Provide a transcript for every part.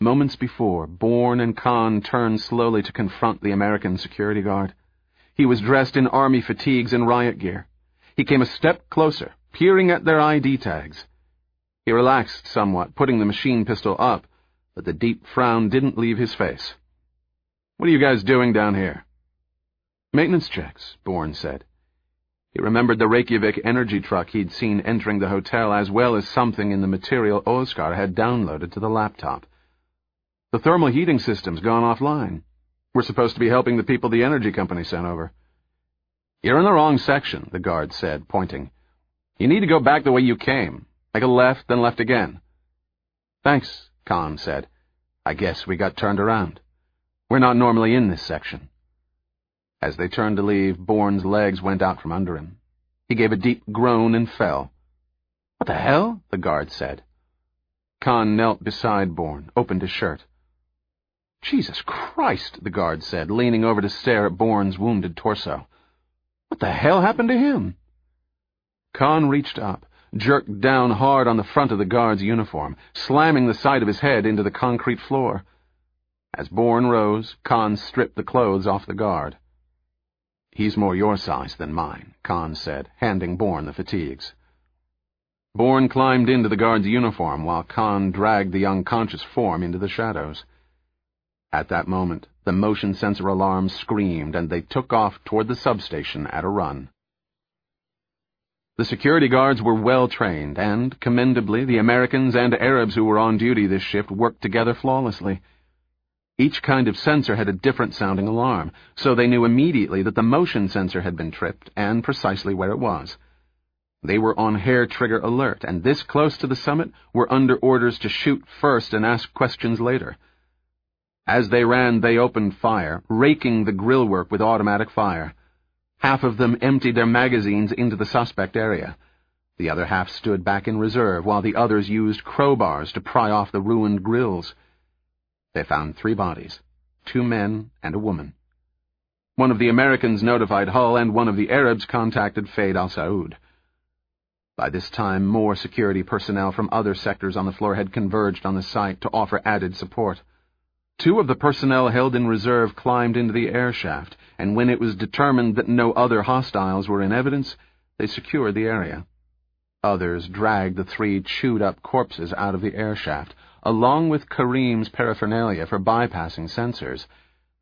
Moments before, Bourne and Khan turned slowly to confront the American security guard. He was dressed in army fatigues and riot gear. He came a step closer, peering at their ID tags. He relaxed somewhat, putting the machine pistol up, but the deep frown didn't leave his face. What are you guys doing down here? Maintenance checks, Bourne said. He remembered the Reykjavik energy truck he'd seen entering the hotel as well as something in the material Oskar had downloaded to the laptop. The thermal heating system's gone offline. We're supposed to be helping the people the energy company sent over. You're in the wrong section, the guard said, pointing. You need to go back the way you came. Make a left, then left again. Thanks, Khan said. I guess we got turned around. We're not normally in this section. As they turned to leave, Bourne's legs went out from under him. He gave a deep groan and fell. What the hell? the guard said. Khan knelt beside Bourne, opened his shirt. Jesus Christ, the guard said, leaning over to stare at Bourne's wounded torso. What the hell happened to him? Khan reached up, jerked down hard on the front of the guard's uniform, slamming the side of his head into the concrete floor. As Bourne rose, Khan stripped the clothes off the guard. He's more your size than mine, Khan said, handing Bourne the fatigues. Bourne climbed into the guard's uniform while Khan dragged the unconscious form into the shadows. At that moment, the motion sensor alarm screamed and they took off toward the substation at a run. The security guards were well trained and, commendably, the Americans and Arabs who were on duty this shift worked together flawlessly. Each kind of sensor had a different sounding alarm, so they knew immediately that the motion sensor had been tripped and precisely where it was. They were on hair trigger alert, and this close to the summit were under orders to shoot first and ask questions later. As they ran, they opened fire, raking the grillwork with automatic fire. Half of them emptied their magazines into the suspect area. The other half stood back in reserve, while the others used crowbars to pry off the ruined grills. They found three bodies, two men and a woman. One of the Americans notified Hull, and one of the Arabs contacted Feyd al-Saud. By this time, more security personnel from other sectors on the floor had converged on the site to offer added support. Two of the personnel held in reserve climbed into the air shaft, and when it was determined that no other hostiles were in evidence, they secured the area. Others dragged the three chewed-up corpses out of the air shaft, along with Kareem's paraphernalia for bypassing sensors,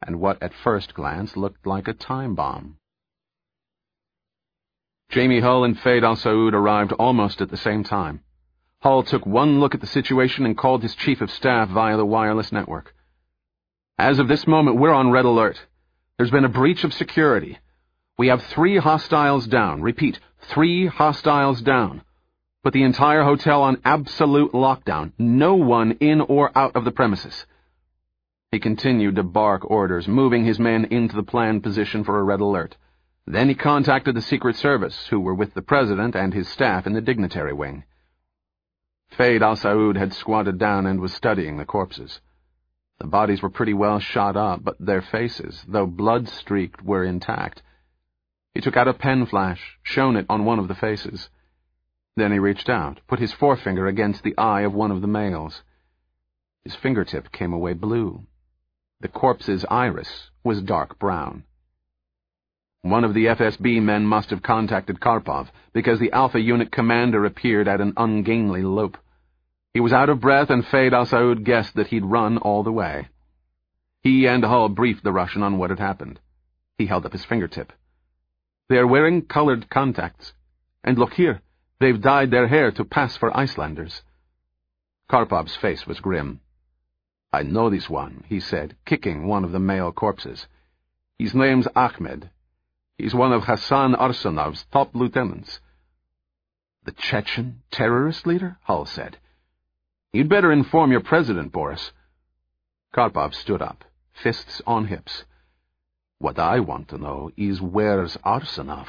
and what at first glance looked like a time bomb. Jamie Hull and Feyd al-Saud arrived almost at the same time. Hull took one look at the situation and called his chief of staff via the wireless network. As of this moment, we're on red alert. There's been a breach of security. We have three hostiles down. Repeat, three hostiles down. Put the entire hotel on absolute lockdown. No one in or out of the premises. He continued to bark orders, moving his men into the planned position for a red alert. Then he contacted the Secret Service, who were with the President and his staff in the dignitary wing. Feyd al-Saud had squatted down and was studying the corpses. The bodies were pretty well shot up, but their faces, though blood-streaked, were intact. He took out a pen flash, shone it on one of the faces. Then he reached out, put his forefinger against the eye of one of the males. His fingertip came away blue. The corpse's iris was dark brown. One of the FSB men must have contacted Karpov, because the Alpha Unit commander appeared at an ungainly lope. He was out of breath, and Feyd al-Saud guessed that he'd run all the way. He and Hull briefed the Russian on what had happened. He held up his fingertip. They are wearing colored contacts. And look here, they've dyed their hair to pass for Icelanders. Karpov's face was grim. I know this one, he said, kicking one of the male corpses. His name's Ahmed. He's one of Hassan Arsenov's top lieutenants. The Chechen terrorist leader? Hull said. You'd better inform your president, Boris. Karpov stood up, fists on hips. What I want to know is where's Arsenov?